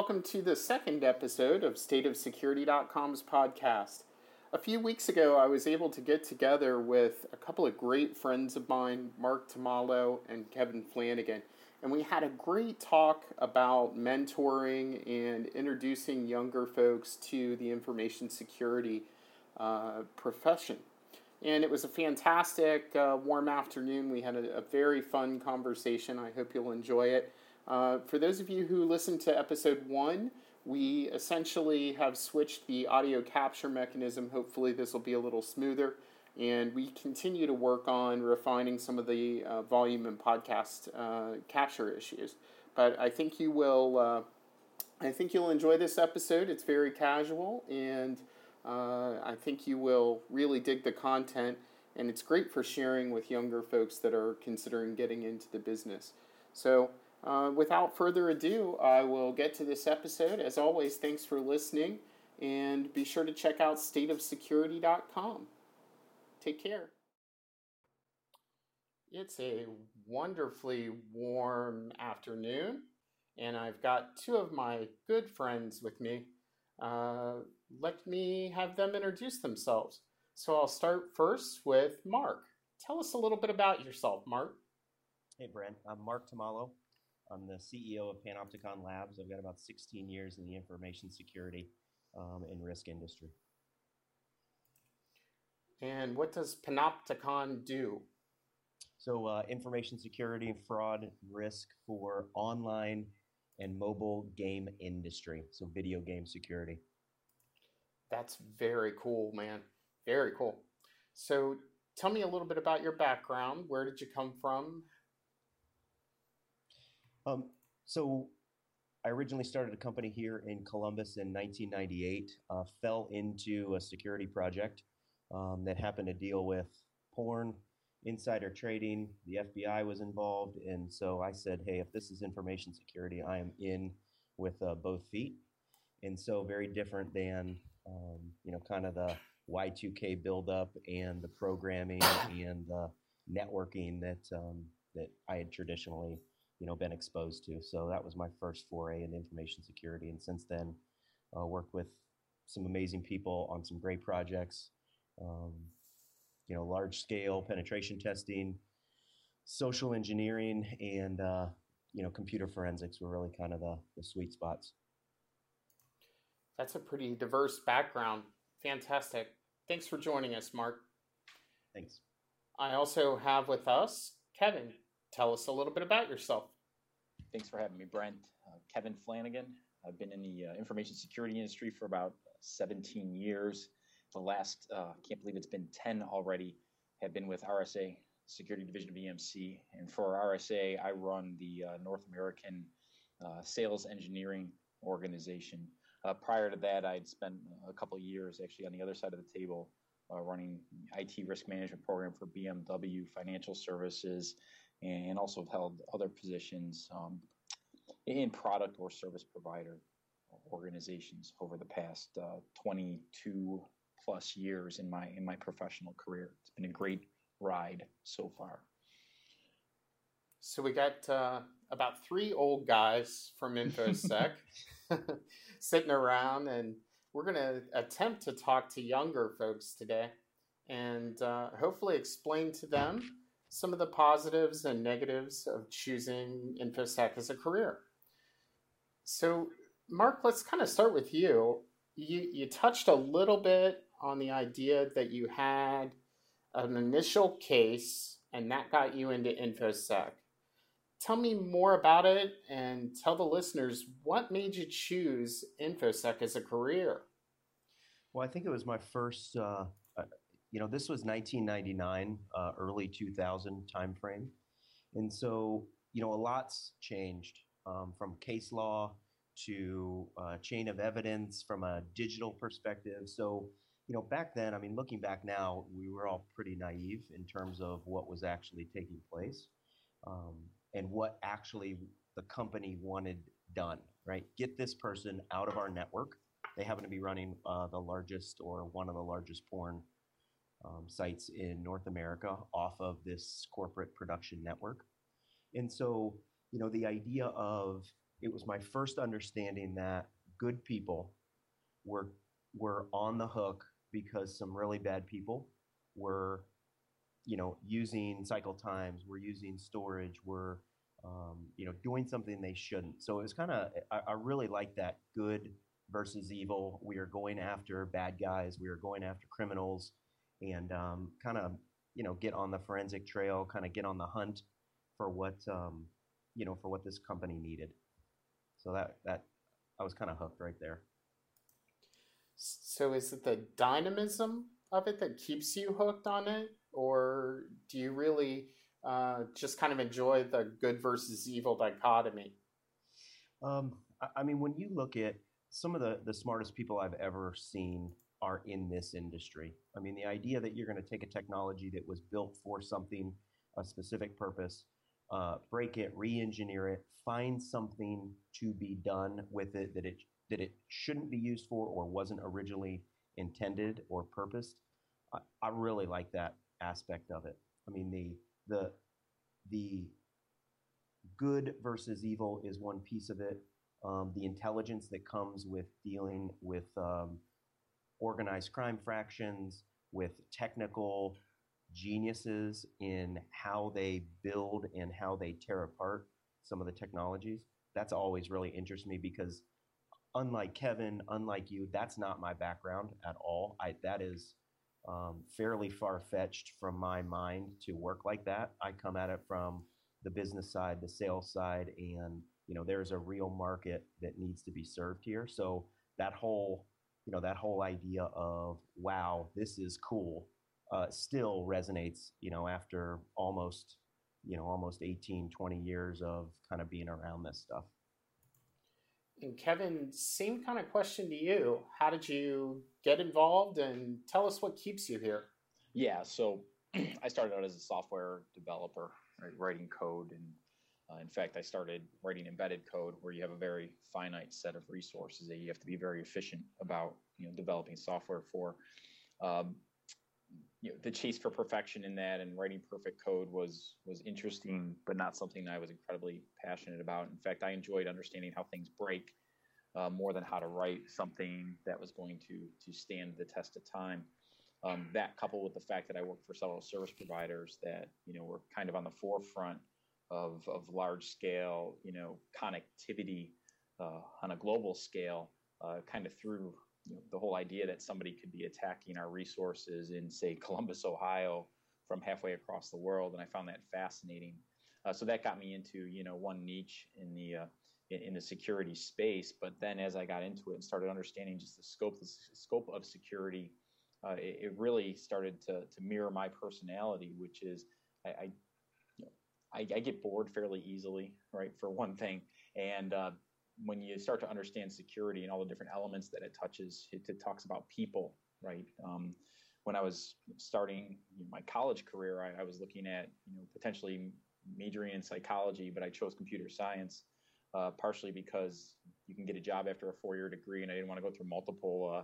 welcome to the second episode of StateOfSecurity.com's podcast. A few weeks ago, I was able to get together with a couple of great friends of mine, Mark Tamalo and Kevin Flanagan, and we had a great talk about mentoring and introducing younger folks to the information security uh, profession. And it was a fantastic, uh, warm afternoon. We had a, a, very fun conversation. I hope you'll enjoy it. Uh, for those of you who listened to episode one, we essentially have switched the audio capture mechanism. Hopefully, this will be a little smoother. And we continue to work on refining some of the uh, volume and podcast uh, capture issues. But I think you will. Uh, I think you'll enjoy this episode. It's very casual, and uh, I think you will really dig the content. And it's great for sharing with younger folks that are considering getting into the business. So uh, without further ado, I will get to this episode. As always, thanks for listening, and be sure to check out stateofsecurity.com. Take care. It's a wonderfully warm afternoon, and I've got two of my good friends with me. Uh, let me have them introduce themselves. So I'll start first with Mark. Tell us a little bit about yourself, Mark. Hey, Brent. I'm Mark Tamalo. I'm the CEO of Panopticon Labs. I've got about 16 years in the information security um, and risk industry. And what does Panopticon do? So, uh, information security, fraud, risk for online and mobile game industry. So, video game security. That's very cool, man. Very cool. So, tell me a little bit about your background. Where did you come from? Um, so I originally started a company here in Columbus in 1998, uh, fell into a security project um, that happened to deal with porn, insider trading. The FBI was involved. And so I said, hey, if this is information security, I am in with uh, both feet. And so very different than, um, you know, kind of the Y2K buildup and the programming and the networking that, um, that I had traditionally you know been exposed to. So that was my first foray in information security, and since then, uh, worked with some amazing people on some great projects. Um, you know, large scale penetration testing, social engineering, and uh, you know, computer forensics were really kind of the, the sweet spots. That's a pretty diverse background. Fantastic. Thanks for joining us, Mark. Thanks. I also have with us Kevin tell us a little bit about yourself. Thanks for having me, Brent. Uh, Kevin Flanagan. I've been in the uh, information security industry for about 17 years. The last, uh, can't believe it's been 10 already, have been with RSA, Security Division of EMC. And for RSA, I run the uh, North American uh, Sales Engineering Organization. Uh, prior to that, I'd spent a couple years actually on the other side of the table running IT risk management program for BMW Financial Services and also held other positions um, in product or service provider organizations over the past uh, 22 plus years in my in my professional career. It's been a great ride so far. So we got uh, about three old guys from InfoSec sitting around, and we're going to attempt to talk to younger folks today, and uh, hopefully explain to them some of the positives and negatives of choosing InfoSec as a career. So, Mark, let's kind of start with you. You, you touched a little bit on the idea that you had an initial case and that got you into InfoSec. Tell me more about it and tell the listeners what made you choose InfoSec as a career. Well, I think it was my first uh, you know, this was 1999, uh, early 2000 timeframe. And so, you know, a lot's changed um, from case law to uh, chain of evidence from a digital perspective. So, you know, back then, I mean, looking back now, we were all pretty naive in terms of what was actually taking place um, and what actually the company wanted done, right? Get this person out of our network. They happen to be running uh, the largest or one of the largest porn um, sites in North America off of this corporate production network. And so, you know, the idea of it was my first understanding that good people were were on the hook because some really bad people were you know using cycle times were using storage were um, you know doing something they shouldn't. So it was kind of I, I really like that good versus evil. We are going after bad guys. We are going after criminals and um, kind of you know get on the forensic trail kind of get on the hunt for what um, you know for what this company needed. So that that i was kind of hooked right there. So is it the dynamism of it that keeps you hooked on it? Or do you really uh, just kind of enjoy the good versus evil dichotomy? Um, I, I mean when you look at some of the, the smartest people i've ever seen are in this industry i mean the idea that you're going to take a technology that was built for something a specific purpose uh, break it, re-engineer it, find something to be done with it that it that it shouldn't be used for or wasn't originally intended or purposed. I, I really like that aspect of it. I mean the the the good versus evil is one piece of it. Um, the intelligence that comes with dealing with um, organized crime fractions, with technical geniuses in how they build and how they tear apart some of the technologies. That's always really interests me because unlike Kevin, unlike you, that's not my background at all. I, that is um, fairly far fetched from my mind to work like that. I come at it from the business side, the sales side, and you know there's a real market that needs to be served here. So that whole you know that whole idea of wow, this is cool uh, still resonates, you know, after almost, you know, almost 18, 20 years of kind of being around this stuff. And Kevin, same kind of question to you. How did you get involved and tell us what keeps you here? Yeah, so I started out as a software developer, right, writing code. And uh, in fact, I started writing embedded code where you have a very finite set of resources that you have to be very efficient about, you know, developing software for. Um, you know, the chase for perfection in that and writing perfect code was was interesting, but not something I was incredibly passionate about. In fact, I enjoyed understanding how things break uh, more than how to write something that was going to to stand the test of time. Um, that coupled with the fact that I worked for several service providers that you know were kind of on the forefront of of large scale you know connectivity uh, on a global scale, uh, kind of through you know, the whole idea that somebody could be attacking our resources in, say, Columbus, Ohio, from halfway across the world, and I found that fascinating. Uh, so that got me into you know one niche in the uh, in, in, the security space. But then as I got into it and started understanding just the scope the scope of security, uh, it, it, really started to to mirror my personality, which is I, I I, I, get bored fairly easily, right? For one thing, and uh, when you start to understand security and all the different elements that it touches, it, it talks about people, right? Um, when I was starting you know, my college career, I, I, was looking at you know potentially majoring in psychology, but I chose computer science uh, partially because you can get a job after a four-year degree, and I didn't want to go through multiple uh,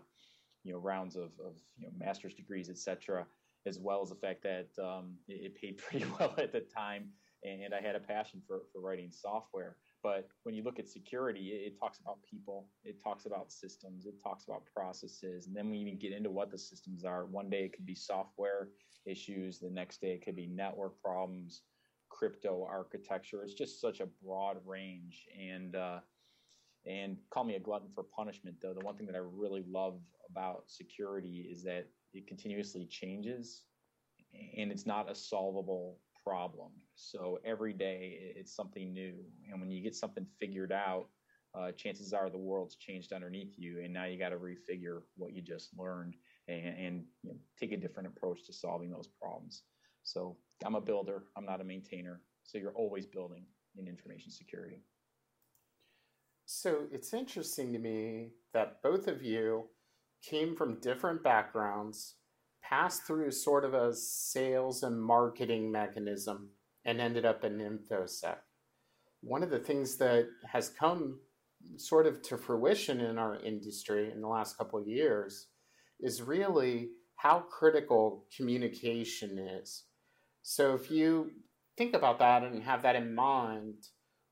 you know rounds of, of you know master's degrees, etc. As well as the fact that um, it, it paid pretty well at the time, and I had a passion for for writing software. But when you look at security, it, it, talks about people, it talks about systems, it talks about processes. And then we even get into what the systems are. One day it could be software issues, the next day it could be network problems, crypto architecture. It's just such a broad range. And, uh, and call me a glutton for punishment, though. The one thing that I really love about security is that it continuously changes and it's not a solvable problem. So every day it's something new. And when you get something figured out, uh, chances are the world's changed underneath you. And now you got to refigure what you just learned and, and you know, take a different approach to solving those problems. So I'm a builder, I'm not a maintainer. So you're always building in information security. So it's interesting to me that both of you came from different backgrounds passed through sort of a sales and marketing mechanism and ended up in InfoSec. One of the things that has come sort of to fruition in our industry in the last couple of years is really how critical communication is. So if you think about that and have that in mind,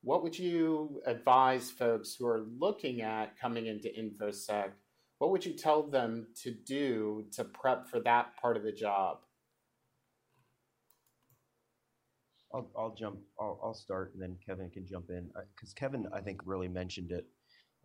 what would you advise folks who are looking at coming into InfoSec? What would you tell them to do to prep for that part of the job? I'll, I'll jump. I'll, I'll start, and then Kevin can jump in because Kevin, I think, really mentioned it.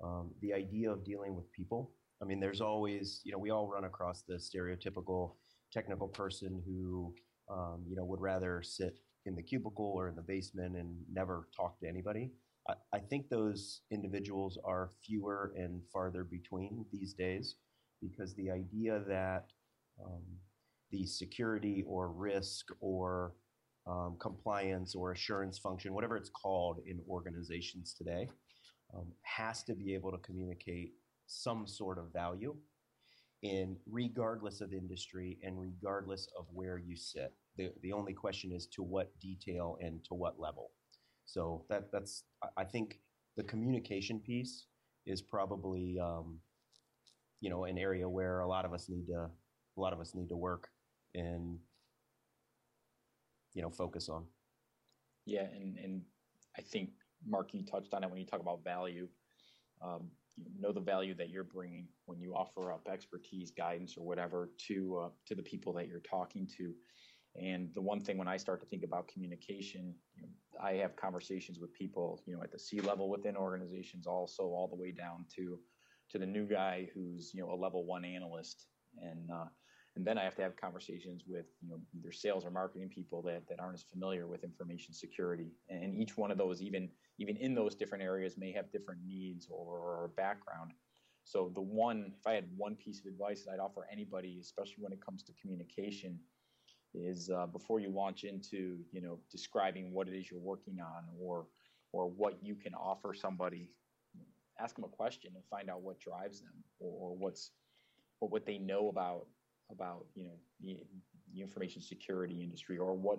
Um, the idea of dealing with people. I mean, there's always, you know, we all run across the stereotypical technical person who, um, you know, would rather sit in the cubicle or in the basement and never talk to anybody. I, I think those individuals are fewer and farther between these days because the idea that um, the security or risk or um, compliance or assurance function, whatever it's called in organizations today, um, has to be able to communicate some sort of value in regardless of industry and regardless of where you sit. The, the only question is to what detail and to what level. So that that's I think the communication piece is probably um, you know an area where a lot of us need to a lot of us need to work and you know focus on. Yeah, and and I think Mark, you touched on it when you talk about value. Um, you know the value that you're bringing when you offer up expertise, guidance, or whatever to uh, to the people that you're talking to. And the one thing when I start to think about communication, you know, I have conversations with people, you know, at the C level within organizations, also all the way down to to the new guy who's you know a level one analyst, and uh, and then I have to have conversations with you know either sales or marketing people that, that aren't as familiar with information security. And each one of those, even even in those different areas, may have different needs or, or background. So the one, if I had one piece of advice that I'd offer anybody, especially when it comes to communication, is uh, before you launch into you know describing what it is you're working on or or what you can offer somebody, ask them a question and find out what drives them or, or what's or what they know about about you know the, the information security industry or what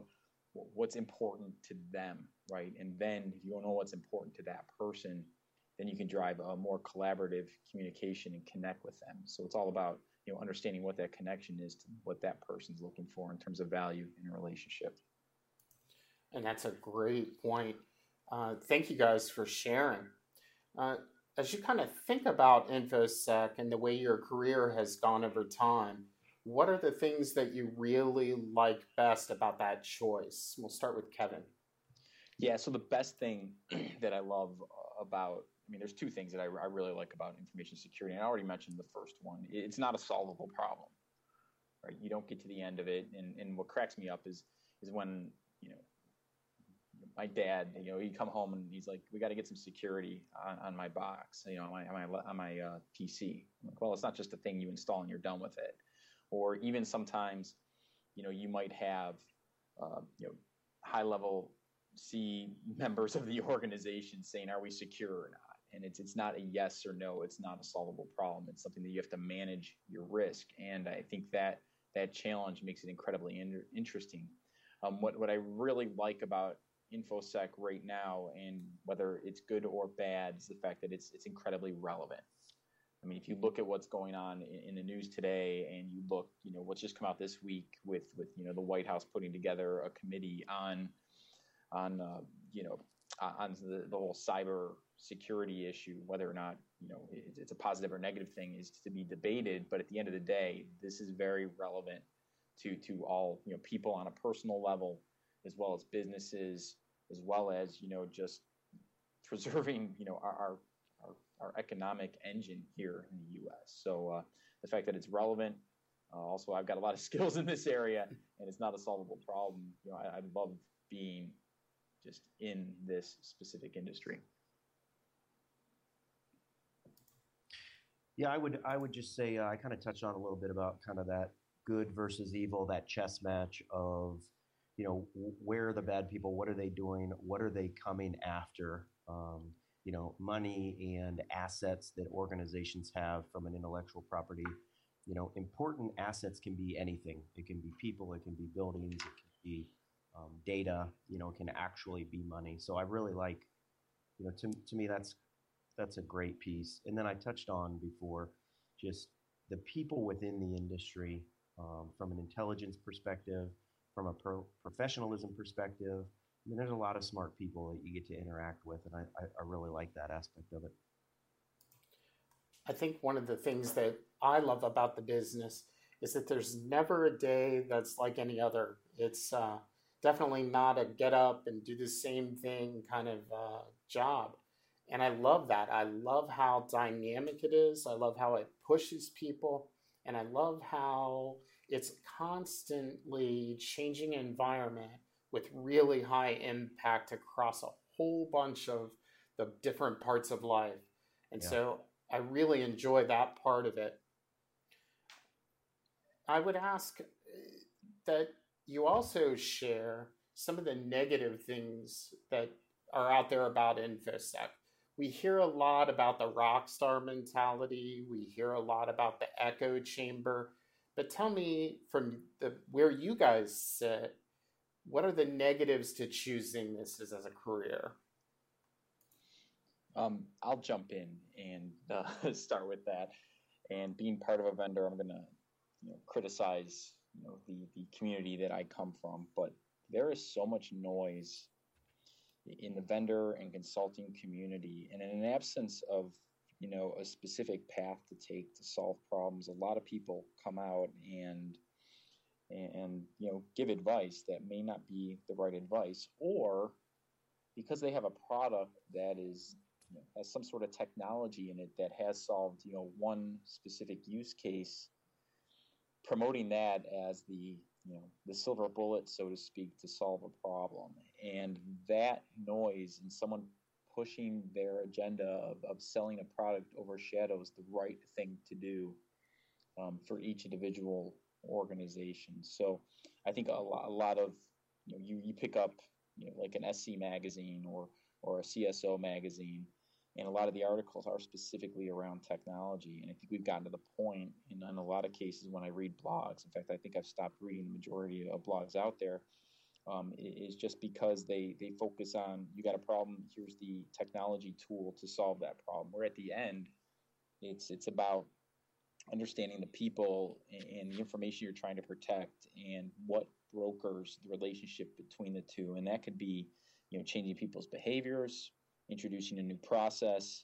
what's important to them, right? And then if you don't know what's important to that person, then you can drive a more collaborative communication and connect with them. So it's all about you know understanding what that connection is to what that person's looking for in terms of value in a relationship. And that's a great point. Uh, thank you guys for sharing. Uh, as you kind of think about InfoSec and the way your career has gone over time, what are the things that you really like best about that choice? We'll start with Kevin. Yeah, so the best thing that I love about, I mean, there's two things that I, I really like about information security. And I already mentioned the first one. It's not a solvable problem, right? You don't get to the end of it. And, and what cracks me up is, is when, you know, my dad, you know, he'd come home and he's like, "We got to get some security on, on my box, you know, on my on my, on my uh, PC." I'm like, well, it's not just a thing you install and you're done with it or even sometimes, you know, you might have, uh, you know, high level C members of the organization saying, "Are we secure or not?" And it's it's not a yes or no. It's not a solvable problem. It's something that you have to manage your risk. And I think that that challenge makes it incredibly in- interesting. Um, what what I really like about infosec right now, and whether it's good or bad, is the fact that it's it's incredibly relevant. I mean, if you look at what's going on in, the news today, and you look, you know, what's just come out this week with with you know the White House putting together a committee on on uh, you know on the, the whole cyber security issue, whether or not you know it's a positive or negative thing is to be debated. But at the end of the day, this is very relevant to to all you know people on a personal level, as well as businesses, as well as you know just preserving you know our, our our, economic engine here in the U.S. So uh, the fact that it's relevant, uh, also I've got a lot of skills in this area, and it's not a solvable problem. You know, I, I love being just in this specific industry. Yeah, I would I would just say uh, I kind of touched on a little bit about kind of that good versus evil, that chess match of you know where are the bad people, what are they doing, what are they coming after. Um, you know, money and assets that organizations have from an intellectual property. You know, important assets can be anything. It can be people, it can be buildings, it can be um, data. You know, it can actually be money. So I really like, you know, to to me that's that's a great piece. And then I touched on before, just the people within the industry, um, from an intelligence perspective, from a pro- professionalism perspective, I mean, there's a lot of smart people that you get to interact with, and I, I, really like that aspect of it. I think one of the things that I love about the business is that there's never a day that's like any other. It's uh, definitely not a get up and do the same thing kind of uh, job. And I love that. I love how dynamic it is. I love how it pushes people. And I love how it's constantly changing environment with really high impact across a whole bunch of the different parts of life. And yeah. so I really enjoy that part of it. I would ask uh, that you also share some of the negative things that are out there about InfoSec. We hear a lot about the rock star mentality. We hear a lot about the echo chamber. But tell me from the where you guys sit, what are the negatives to choosing this as, as a career? Um, I'll jump in and uh, start with that. And being part of a vendor, I'm going to you know, criticize you know the the community that I come from, but there is so much noise in the vendor and consulting community, and in an absence of you know a specific path to take to solve problems, a lot of people come out and and you know give advice that may not be the right advice, or because they have a product that is you know, has some sort of technology in it that has solved you know one specific use case promoting that as the you know the silver bullet so to speak to solve a problem. And that noise and someone pushing their agenda of, of selling a product overshadows the right thing to do um, for each individual organization so i think a lot, a lot of you know you, you pick up you know like an sc magazine or or a cso magazine and a lot of the articles are specifically around technology. And I think we've gotten to the point in, in a lot of cases when I read blogs. In fact, I think I've stopped reading the majority of blogs out there. Um, is just because they they focus on you got a problem. Here's the technology tool to solve that problem. Where at the end, it's it's about understanding the people and the information you're trying to protect and what brokers the relationship between the two. And that could be you know changing people's behaviors, introducing a new process,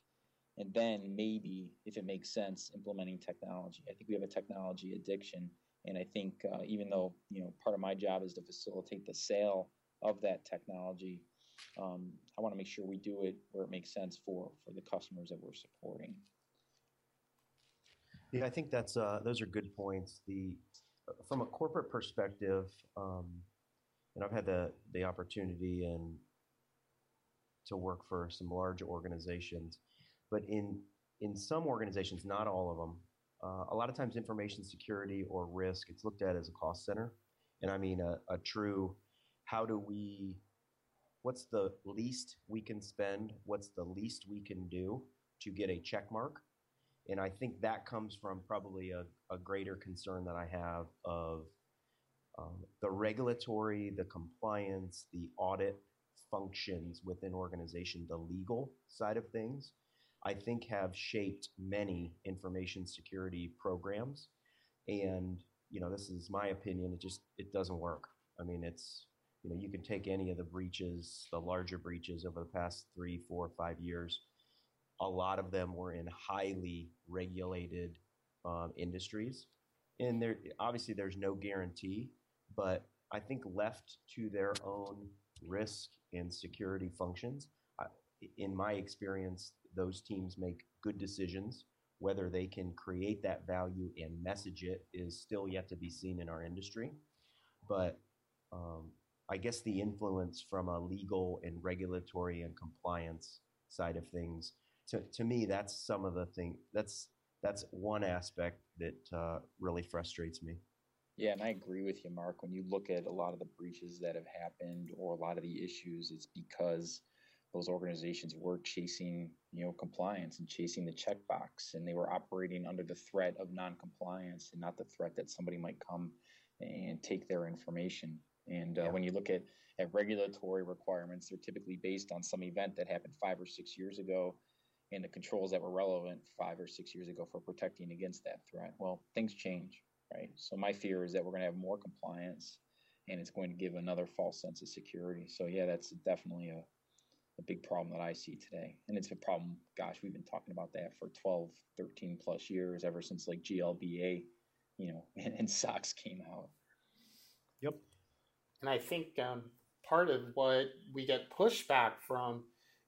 and then maybe, if it makes sense, implementing technology. I think we have a technology addiction, and I think uh, even though you know part of my job is to facilitate the sale of that technology, um, I want to make sure we do it where it makes sense for for the customers that we're supporting. Yeah, I think that's uh, those are good points. The from a corporate perspective, um, and I've had the the opportunity and to work for some large organizations. But in in some organizations, not all of them, uh, a lot of times information security or risk it's looked at as a cost center, and I mean a, a true how do we what's the least we can spend what's the least we can do to get a check mark and i think that comes from probably a, a greater concern that i have of um, the regulatory the compliance the audit functions within organization, the legal side of things, I think have shaped many information security programs. And, you know, this is my opinion, it just it doesn't work. I mean, it's you know, you can take any of the breaches, the larger breaches over the past three, four, five years. A lot of them were in highly regulated um, industries, and there obviously there's no guarantee, but I think left to their own risk and security functions. In my experience, those teams make good decisions. Whether they can create that value and message it is still yet to be seen in our industry. But um, I guess the influence from a legal and regulatory and compliance side of things, to, to me, that's some of the thing. That's that's one aspect that uh, really frustrates me. Yeah, and I agree with you, Mark. When you look at a lot of the breaches that have happened or a lot of the issues, it's because those organizations were chasing, you know, compliance and chasing the checkbox, and they were operating under the threat of non-compliance and not the threat that somebody might come and take their information. And uh, yeah. when you look at at regulatory requirements, they're typically based on some event that happened five or six years ago, and the controls that were relevant five or six years ago for protecting against that threat. Well, things change right? So my fear is that we're going to have more compliance and it's going to give another false sense of security. So yeah, that's definitely a a big problem that I see today. And it's a problem, gosh, we've been talking about that for 12, 13 plus years, ever since like GLBA, you know, and, and SOX came out. Yep. And I think um, part of what we get pushback from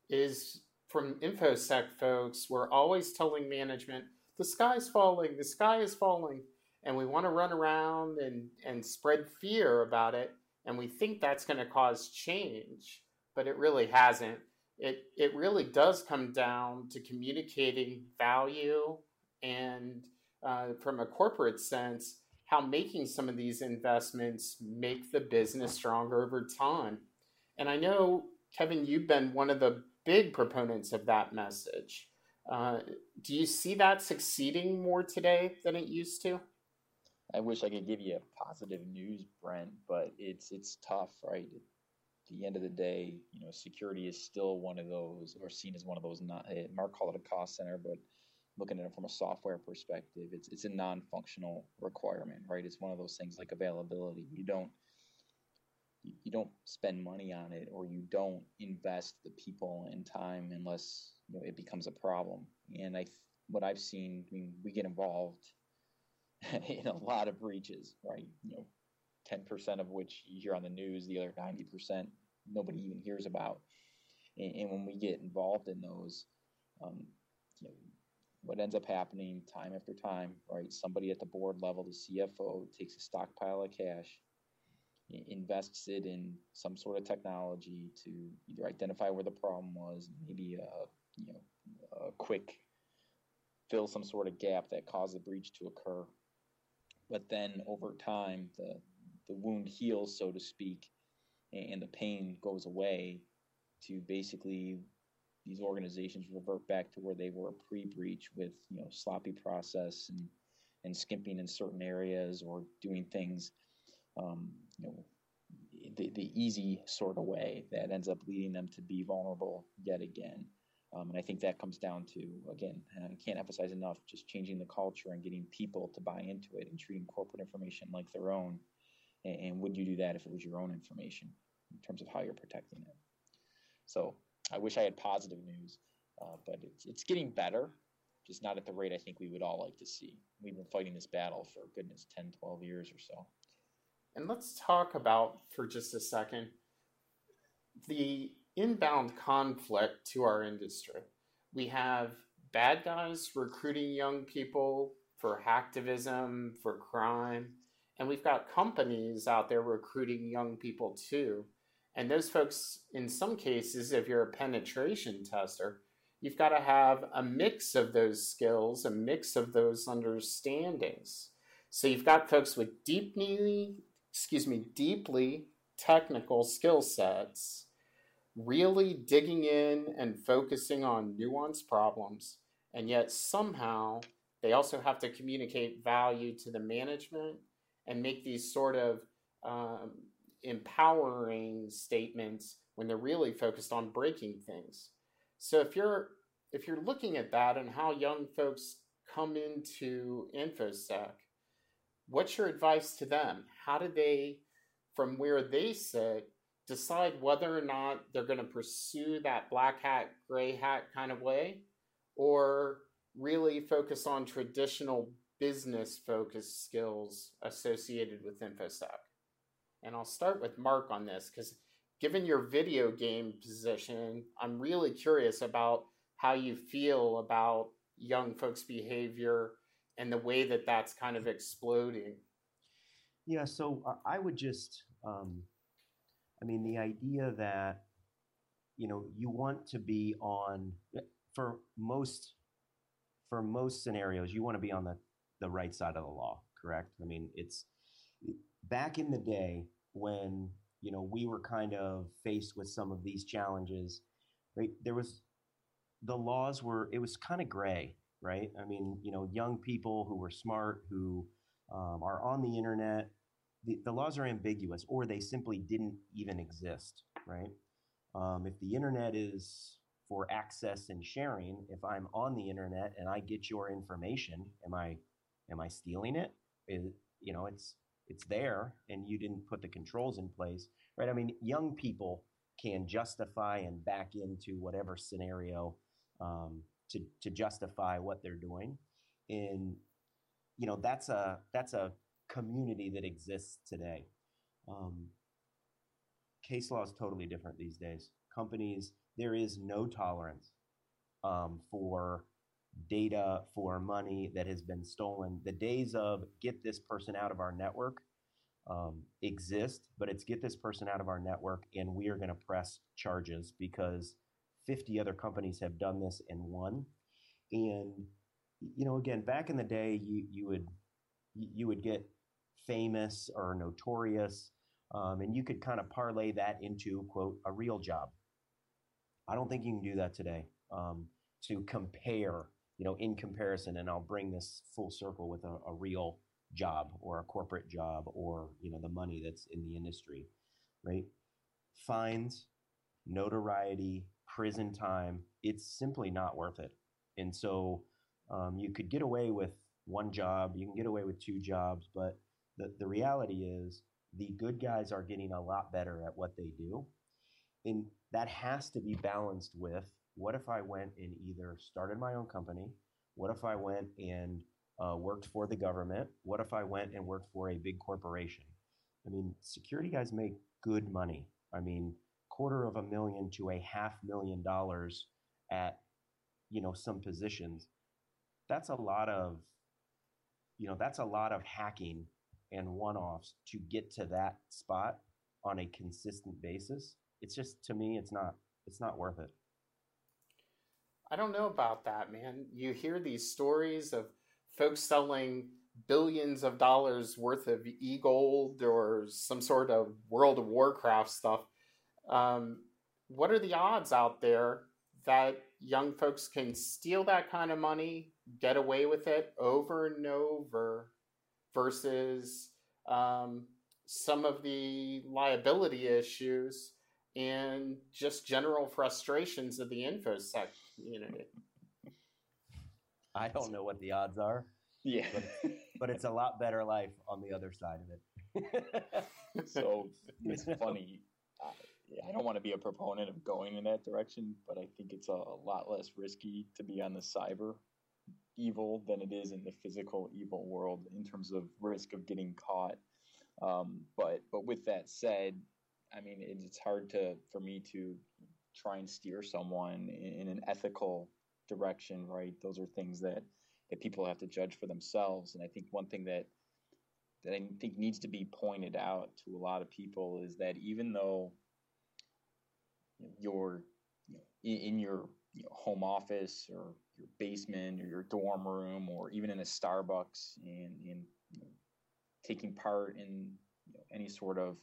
is from InfoSec folks, we're always telling management, the sky's falling, the sky is falling. And we want to run around and, and spread fear about it. And we think that's going to cause change but it really hasn't. It it really does come down to communicating value and uh, from a corporate sense, how making some of these investments make the business stronger over time. And I know, Kevin, you've been one of the big proponents of that message. Uh, do you see that succeeding more today than it used to? I wish I could give you a positive news, Brent, but it's it's tough, right? At the end of the day, you know, security is still one of those, or seen as one of those. Not eh, Mark called it a cost center, but looking at it from a software perspective, it's it's a non-functional requirement, right? It's one of those things like availability. You don't you don't spend money on it, or you don't invest the people and time unless you know it becomes a problem. And I, what I've seen, I mean, we get involved in a lot of breaches, right? You know, 10% of which you hear on the news, the other 90% nobody even hears about. And, and when we get involved in those, um, you know, what ends up happening time after time, right? Somebody at the board level, the CFO, takes a stockpile of cash, invests it in some sort of technology to either identify where the problem was, maybe a, uh, you know, a quick fill some sort of gap that caused the breach to occur. But then over time, the the wound heals, so to speak, and the pain goes away to basically these organizations revert back to where they were pre-breach with you know sloppy process and and skimping in certain areas or doing things um, you know the, the easy sort of way that ends up leading them to be vulnerable yet again um, and I think that comes down to again I can't emphasize enough just changing the culture and getting people to buy into it and treating corporate information like their own and, and would you do that if it was your own information in terms of how you're protecting it? So I wish I had positive news, uh, but it's, it's getting better, just not at the rate I think we would all like to see. We've been fighting this battle for goodness 10, 12 years or so. And let's talk about for just a second the inbound conflict to our industry. We have bad guys recruiting young people for hacktivism, for crime. And we've got companies out there recruiting young people too. And those folks, in some cases, if you're a penetration tester, you've got to have a mix of those skills, a mix of those understandings. So you've got folks with deeply, excuse me, deeply technical skill sets, really digging in and focusing on nuanced problems, and yet somehow they also have to communicate value to the management and make these sort of um, empowering statements when they're really focused on breaking things. So if you're if you're looking at that and how young folks come into infosec, what's your advice to them? How do they, from where they sit, decide whether or not they're going to pursue that black hat, gray hat kind of way, or really focus on traditional business focused skills associated with InfoSec. And I'll start with Mark on this because given your video game position, I'm really curious about how you feel about young folks' behavior and the way that that's kind of exploding. Yeah, so uh, I would just, um, I mean, the idea that, you know, you want to be on, for most, for most scenarios, you want to be on the the right side of the law, correct? I mean, it's back in the day when you know we were kind of faced with some of these challenges, right? There was the laws were it was kind of gray, right? I mean, you know, young people who were smart who um, are on the internet, the, the laws are ambiguous, or they simply didn't even exist, right? Um, if the internet is for access and sharing, if I'm on the internet and I get your information, am I am I stealing it? Is, you know, it's it's there and you didn't put the controls in place, right? I mean, young people can justify and back into whatever scenario um, to to justify what they're doing, and you know that's a that's a community that exists today. Um, case law is totally different these days. Companies, there is no tolerance um, for data, for money that has been stolen. The days of get this person out of our network um, exist, but it's get this person out of our network and we are going to press charges because 50 other companies have done this and won. And you know, again, back in the day, you you would you would get famous or notorious, um, and you could kind of parlay that into quote a real job. I don't think you can do that today. Um, to compare, you know, in comparison, and I'll bring this full circle with a, a real job or a corporate job or you know the money that's in the industry, right? Fines, notoriety, prison time, it's simply not worth it. And so um, you could get away with one job, you can get away with two jobs, but the, the reality is the good guys are getting a lot better at what they do. And that has to be balanced with what if I went and either started my own company? What if I went and uh, worked for the government? What if I went and worked for a big corporation? I mean, security guys make good money. I mean, quarter of a million to a half million dollars at you know some positions that's a lot of you know that's a lot of hacking and one-offs to get to that spot on a consistent basis. It's just to me it's not it's not worth it. I don't know about that man. You hear these stories of folks selling billions of dollars worth of e-gold or some sort of world of warcraft stuff um, what are the odds out there that young folks can steal that kind of money, get away with it over and over, versus um, some of the liability issues and just general frustrations of the infosec community? I don't know what the odds are. Yeah. But, but it's a lot better life on the other side of it. so it's funny. I don't want to be a proponent of going in that direction, but I think it's a, a, lot less risky to be on the cyber evil than it is in the physical evil world in terms of risk of getting caught. Um, but but with that said, I mean it, it's hard to for me to try and steer someone in, in an ethical direction, right? Those are things that that people have to judge for themselves. And I think one thing that that I think needs to be pointed out to a lot of people is that even though your in, your home office or your basement or your dorm room or even in a Starbucks and in you know, taking part in you know, any sort of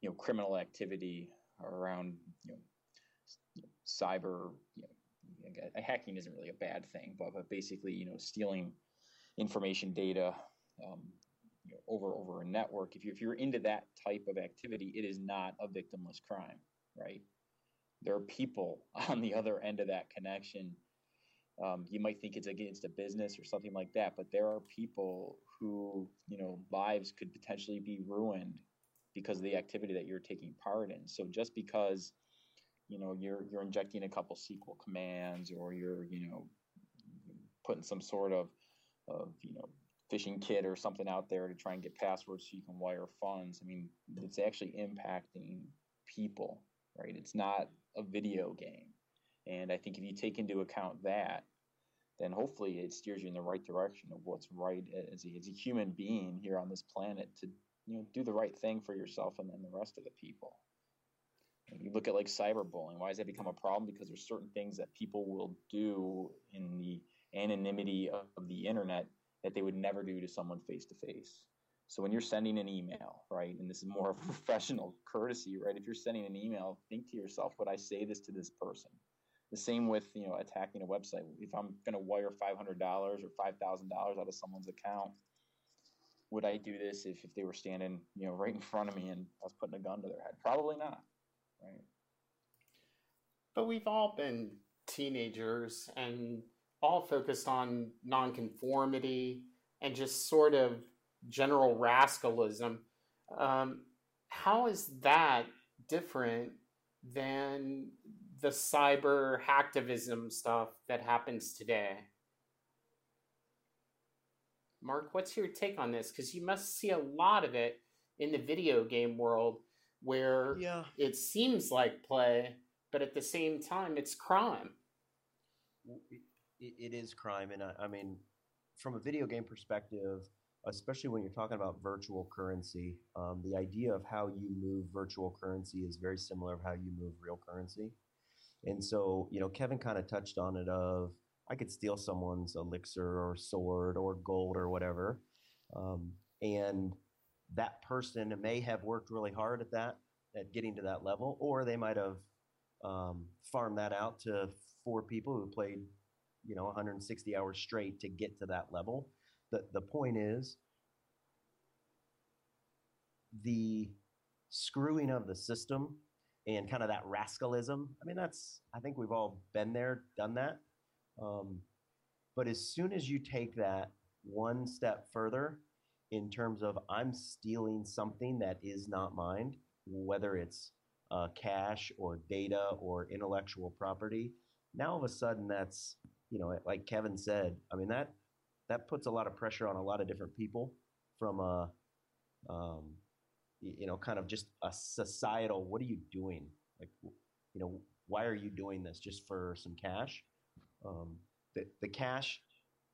you know criminal activity around you know, cyber you know hacking isn't really a bad thing but, but basically you know stealing information data um, you know, over over a network if you if you're into that type of activity it is not a victimless crime right there are people on the other end of that connection. Um, you might think it's against a business or something like that, but there are people who, you know, lives could potentially be ruined because of the activity that you're taking part in. So just because, you know, you're you're injecting a couple SQL commands or you're, you know, putting some sort of, of you know, phishing kit or something out there to try and get passwords so you can wire funds. I mean, it's actually impacting people, right? It's not a video game. And I think if you take into account that, then hopefully it steers you in the right direction of what's right as a, as a human being here on this planet to you know do the right thing for yourself and then the rest of the people. And you look at like cyberbullying. Why has that become a problem? Because there's certain things that people will do in the anonymity of, of the internet that they would never do to someone face to face. So when you're sending an email, right, and this is more of a professional courtesy, right? If you're sending an email, think to yourself, would I say this to this person? The same with you know attacking a website. If I'm going to wire five hundred dollars or five thousand dollars out of someone's account, would I do this if, if they were standing you know right in front of me and I was putting a gun to their head? Probably not, right? But we've all been teenagers and all focused on nonconformity and just sort of general rascalism. Um, how is that different than the cyber hacktivism stuff that happens today? Mark, what's your take on this? Because you must see a lot of it in the video game world where Yeah. it seems like play, but at the same time, it's crime. it, it is crime and I, I mean from a video game perspective especially when you're talking about virtual currency um, the idea of how you move virtual currency is very similar of how you move real currency and so you know kevin kind of touched on it of i could steal someone's elixir or sword or gold or whatever um, and that person may have worked really hard at that at getting to that level or they might have um, farmed that out to four people who played, you know, 160 hours straight to get to that level. The the point is the screwing of the system and kind of that rascalism. I mean, that's I think we've all been there, done that. Um, but as soon as you take that one step further in terms of I'm stealing something that is not mine, whether it's uh, cash or data or intellectual property, now all of a sudden that's you know like Kevin said. I mean that that puts a lot of pressure on a lot of different people from a um, you know kind of just a societal. What are you doing? Like you know why are you doing this just for some cash? Um, the the cash,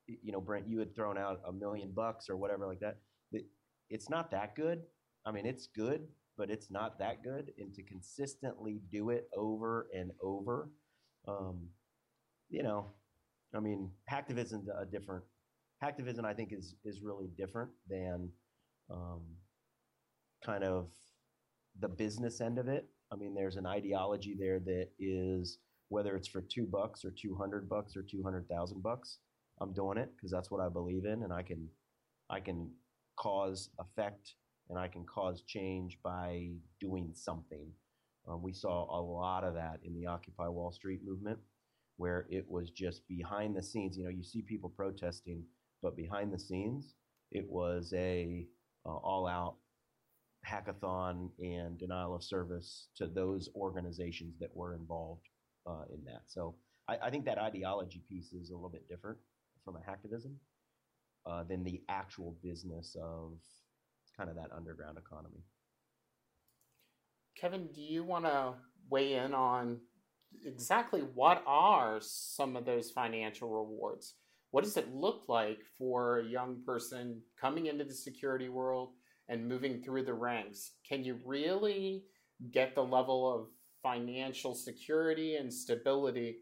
you know, Brent, you had thrown out a million bucks or whatever like that. It, it's not that good. I mean, it's good, but it's not that good. And to consistently do it over and over, um, you know, I mean, hacktivism a different. Hacktivism, I think, is is really different than um, kind of the business end of it. I mean, there's an ideology there that is whether it's for two bucks or two hundred bucks or two hundred thousand bucks, I'm doing it because that's what I believe in, and I can, I can cause effect and I can cause change by doing something. Um, we saw a lot of that in the Occupy Wall Street movement, where it was just behind the scenes. You know, you see people protesting, but behind the scenes, it was a uh, all-out hackathon and denial of service to those organizations that were involved uh, in that. So I, I, think that ideology piece is a little bit different from a hacktivism uh, than the actual business of kind of that underground economy. Kevin, do you want to weigh in on exactly what are some of those financial rewards? What does it look like for a young person coming into the security world and moving through the ranks? Can you really get the level of financial security and stability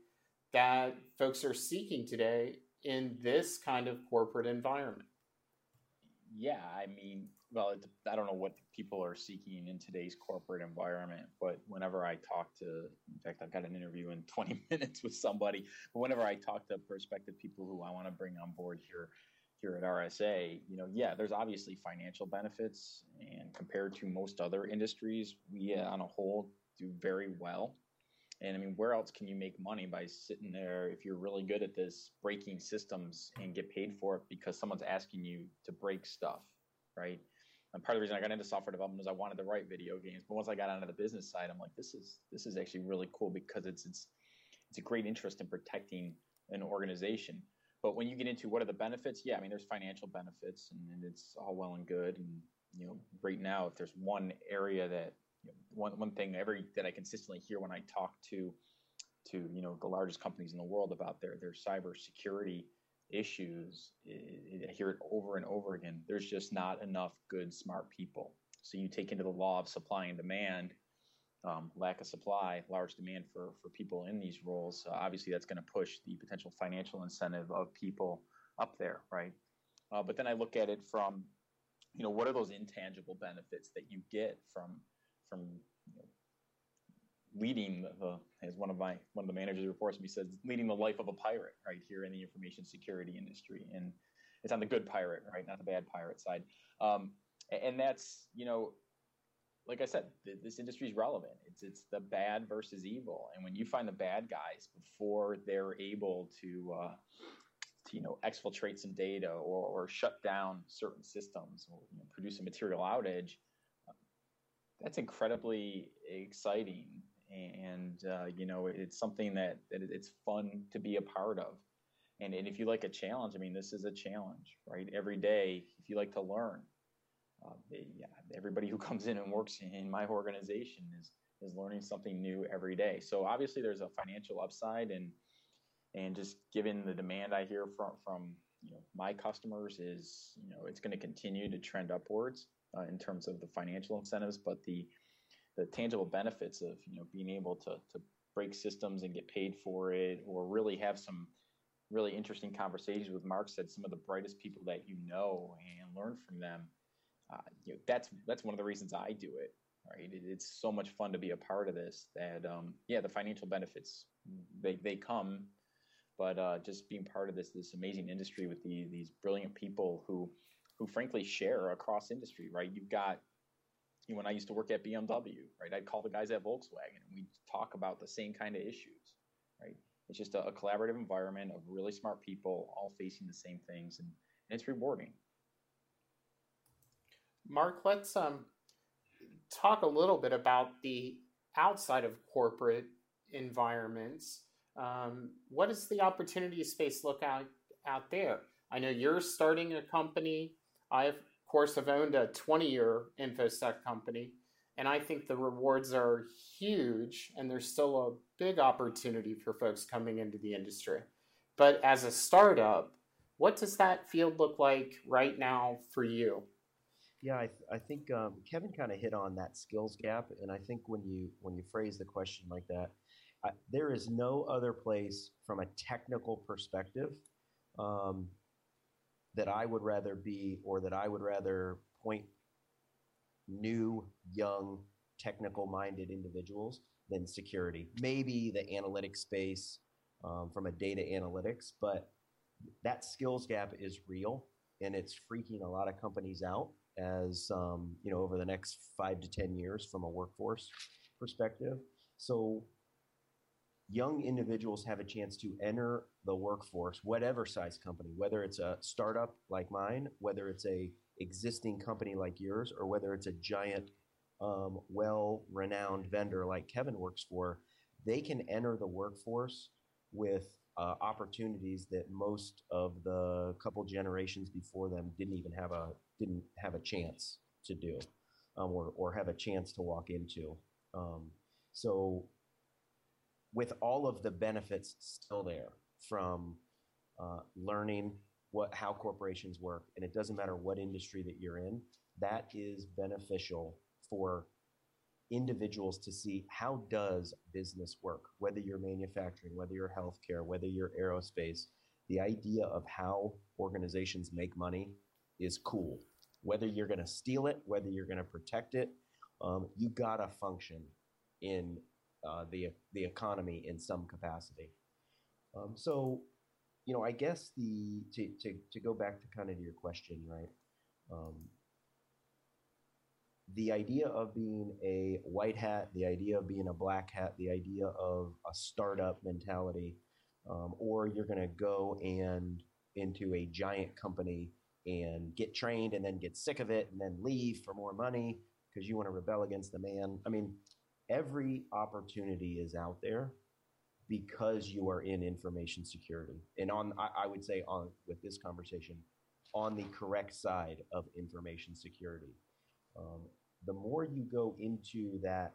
that folks are seeking today in this kind of corporate environment? Yeah, I mean, well, it, I don't know what people are seeking in today's corporate environment, but whenever I talk to, in fact, I've got an interview in 20 minutes with somebody, but whenever I talk to prospective people who I want to bring on board here, here at RSA, you know, yeah, there's obviously financial benefits, and compared to most other industries, we uh, on a whole do very well. And I mean, where else can you make money by sitting there if you're really good at this breaking systems and get paid for it because someone's asking you to break stuff, right? And part of the reason I got into software development was I wanted to write video games, but once I got onto the business side, I'm like, this is this is actually really cool because it's it's it's a great interest in protecting an organization. But when you get into what are the benefits, yeah, I mean, there's financial benefits, and, and it's all well and good. And you know, right now, if there's one area that you know, one one thing every that I consistently hear when I talk to to you know the largest companies in the world about their their cybersecurity issues, I hear it over and over again. There's just not enough good, smart people. So you take into the law of supply and demand, um, lack of supply, large demand for for people in these roles. Uh, obviously, that's going to push the potential financial incentive of people up there, right? Uh, but then I look at it from, you know, what are those intangible benefits that you get from from you know, leading the as one of my one of the managers reports me says leading the life of a pirate right here in the information security industry. And it's on the good pirate right not the bad pirate side. Um, and that's you know like i said th- this industry is relevant. It's it's the bad versus evil. And when you find the bad guys before they're able to uh, to you know exfiltrate some data or, or shut down certain systems or you know, produce a material outage that's incredibly exciting and uh, you know it's something that, that it's fun to be a part of. And, and if you like a challenge i mean this is a challenge right? Every day if you like to learn uh, yeah, everybody who comes in and works in my organization is is learning something new every day. So obviously there's a financial upside and and just given the demand i hear from from you know my customers is you know it's going to continue to trend upwards uh, in terms of the financial incentives, but the the tangible benefits of you know being able to to break systems and get paid for it, or really have some really interesting conversations with Mark said some of the brightest people that you know and learn from them. Uh, you know, that's that's one of the reasons I do it. Right, it, it's so much fun to be a part of this. That um, yeah, the financial benefits they they come, but uh, just being part of this this amazing industry with the, these brilliant people who who frankly share across industry, right? You've got know, when I used to work at BMW, right? I'd call the guys at Volkswagen and we'd talk about the same kind of issues, right? It's just a, a collaborative environment of really smart people all facing the same things and, and it's rewarding. Mark, let's um, talk a little bit about the outside of corporate environments. Um, what does the opportunity space look out out there? I know you're starting a company I, of course, I've owned a 20 year InfoSec company, and I think the rewards are huge, and there's still a big opportunity for folks coming into the industry. But as a startup, what does that field look like right now for you? Yeah, I, th- I think um, Kevin kind of hit on that skills gap, and I think when you when you phrase the question like that, I, there is no other place from a technical perspective um, that I would rather be or that I would rather point new, young, technical minded individuals than security. Maybe the analytics space um, from a data analytics, but that skills gap is real and it's freaking a lot of companies out as um, you know over the next five to ten years from a workforce perspective. So young individuals have a chance to enter the workforce, whatever size company, whether it's a startup like mine, whether it's a existing company like yours, or whether it's a giant, um, well-renowned vendor like Kevin works for, they can enter the workforce with uh, opportunities that most of the couple generations before them didn't even have a didn't have a chance to do, um, or or have a chance to walk into. Um, so with all of the benefits still there from uh, learning what how corporations work, and it doesn't matter what industry that you're in, that is beneficial for individuals to see how does business work, whether you're manufacturing, whether you're healthcare, whether you're aerospace. The idea of how organizations make money is cool. Whether you're going to steal it, whether you're going to protect it, um, you gotta function in uh, the the economy in some capacity. Um, so, you know, I guess the to, to to go back to kind of your question, right? Um, the idea of being a white hat, the idea of being a black hat, the idea of a startup mentality, um, or you're going to go and into a giant company and get trained and then get sick of it and then leave for more money because you want to rebel against the man. I mean, every opportunity is out there because you are in information security. And on, I, I would say on with this conversation, on the correct side of information security. Um, the more you go into that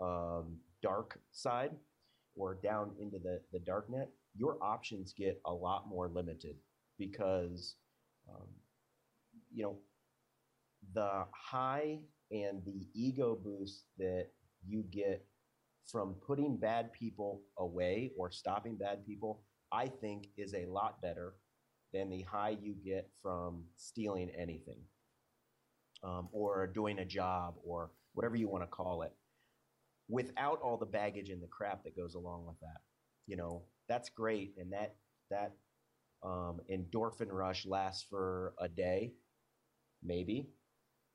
um, dark side or down into the, the dark net, your options get a lot more limited because, um, you know, the high and the ego boost that you get from putting bad people away or stopping bad people, I think is a lot better than the high you get from stealing anything um, or doing a job or whatever you want to call it without all the baggage and the crap that goes along with that. You know, that's great. And that, that um, endorphin rush lasts for a day, maybe.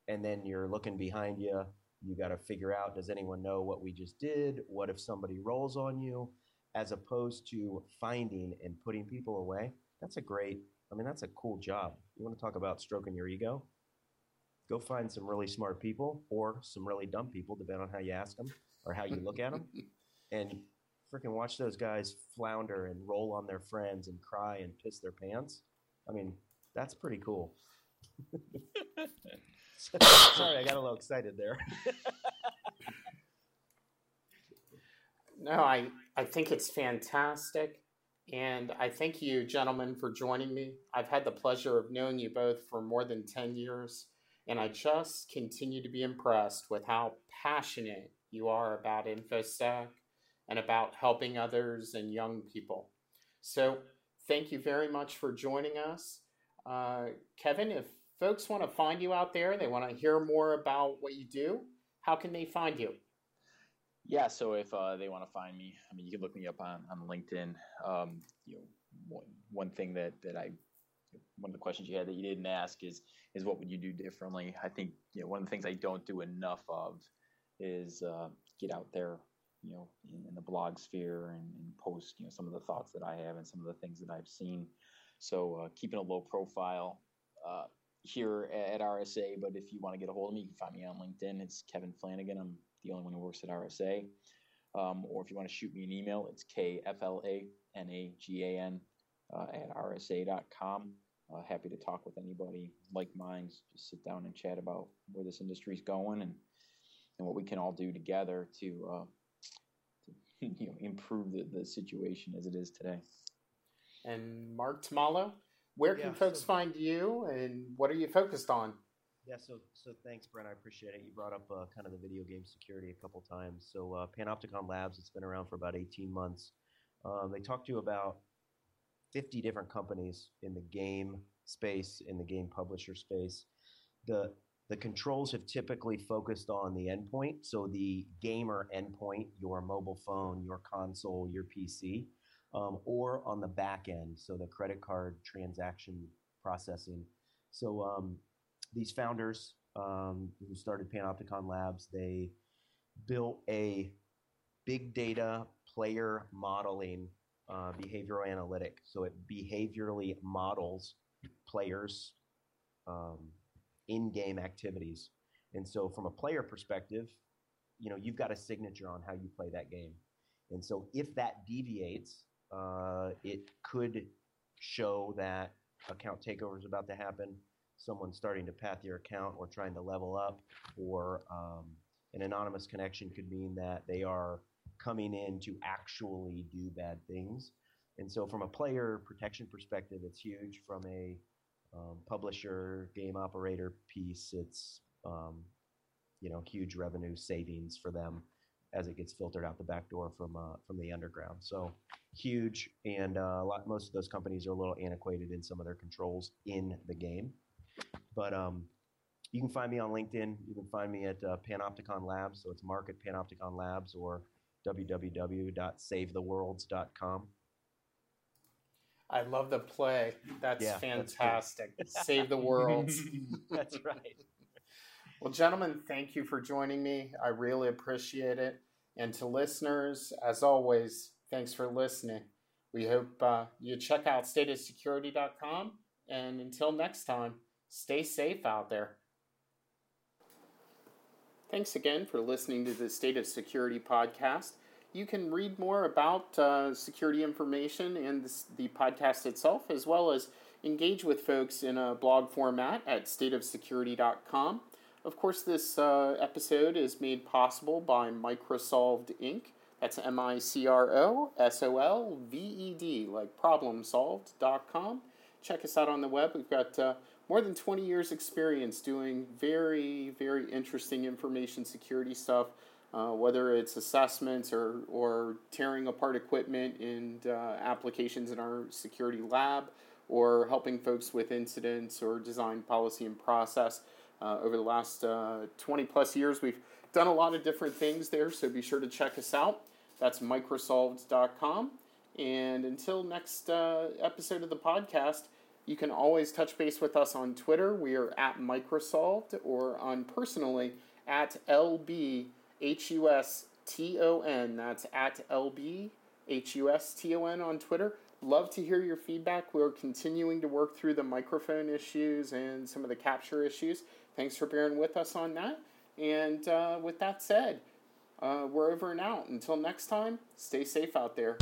And then you're looking behind you you got to figure out does anyone know what we just did? What if somebody rolls on you? as opposed to finding and putting people away, that's a great, I mean, that's a cool job. You want to talk about stroking your ego? Go find some really smart people or some really dumb people, depending on how you ask them or how you look at them, and freaking watch those guys flounder and roll on their friends and cry and piss their pants. I mean, that's pretty cool. Sorry, I got a little excited there. no, I, I think it's fantastic. And I thank you, gentlemen, for joining me. I've had the pleasure of knowing you both for more than 10 years, and I just continue to be impressed with how passionate you are about InfoSec and about helping others and young people. So, thank you very much for joining us. Uh, Kevin, if folks want to find you out there, they want to hear more about what you do, how can they find you? Yeah, so if uh, they want to find me, I mean, you can look me up on, on LinkedIn. Um, you know, one, one thing that, that I, one of the questions you had that you didn't ask is, is what would you do differently? I think, you know, one of the things I don't do enough of is uh, get out there, you know, in, in the blog sphere and, and, post, you know, some of the thoughts that I have and some of the things that I've seen. So uh, keeping a low profile, uh, here at RSA. But if you want to get a hold of me, you can find me on LinkedIn. It's Kevin Flanagan. I'm the only one who works at RSA. Um, or if you want to shoot me an email, it's kflanagan uh, at rsa.com. Uh, happy to talk with anybody like minds. Just sit down and chat about where this industry is going and and what we can all do together to, uh, to you know improve the, the situation as it is today. And Mark Tamalo, where can yeah, folks so, find you and what are you focused on? Yeah, so so thanks, Brent. I appreciate it. You brought up uh, kind of the video game security a couple times. So uh, Panopticon Labs, it's been around for about 18 months. Um, they talk to about 50 different companies in the game space, in the game publisher space. The the controls have typically focused on the endpoint, so the gamer endpoint, your mobile phone, your console, your PC um, or on the back end, so the credit card transaction processing. So um, these founders um, who started Panopticon Labs, they built a big data player modeling uh, behavioral analytic. So it behaviorally models players' um, in-game activities. And so from a player perspective, you know, you've got a signature on how you play that game. And so if that deviates uh, it could show that account takeover is about to happen, someone starting to path your account or trying to level up, or um, an anonymous connection could mean that they are coming in to actually do bad things. And so, from a player protection perspective, it's huge. From a um, publisher, game operator piece, it's um, you know huge revenue savings for them as it gets filtered out the back door from uh, from the underground. So huge, and uh, a lot. Most of those companies are a little antiquated in some of their controls in the game. But um, you can find me on LinkedIn. You can find me at uh, Panopticon Labs. So it's Mark at Panopticon Labs or www.savetheworlds.com. I love the play. That's yeah, fantastic. That's Save the worlds. that's right. Well, gentlemen, thank you for joining me. I really appreciate it. And to listeners, as always, thanks for listening. We hope uh, you check out stateofsecurity.com. And until next time, stay safe out there. Thanks again for listening to the State of Security podcast. You can read more about uh, security information and the podcast itself, as well as engage with folks in a blog format at stateofsecurity.com. Of course, this uh, episode is made possible by Microsolved Inc. That's M I C R O S O L V E D, like problemsolved.com. Check us out on the web. We've got uh, more than 20 years' experience doing very, very interesting information security stuff, uh, whether it's assessments or, or tearing apart equipment and uh, applications in our security lab, or helping folks with incidents or design policy and process. Uh, over the last uh, 20 plus years, we've done a lot of different things there, so be sure to check us out. That's microsolved.com. And until next uh, episode of the podcast, you can always touch base with us on Twitter. We are at Microsolved or on personally at LBHUSTON. That's at LB H U S T O N on Twitter. Love to hear your feedback. We're continuing to work through the microphone issues and some of the capture issues. Thanks for bearing with us on that. And uh, with that said, uh, we're over and out. Until next time, stay safe out there.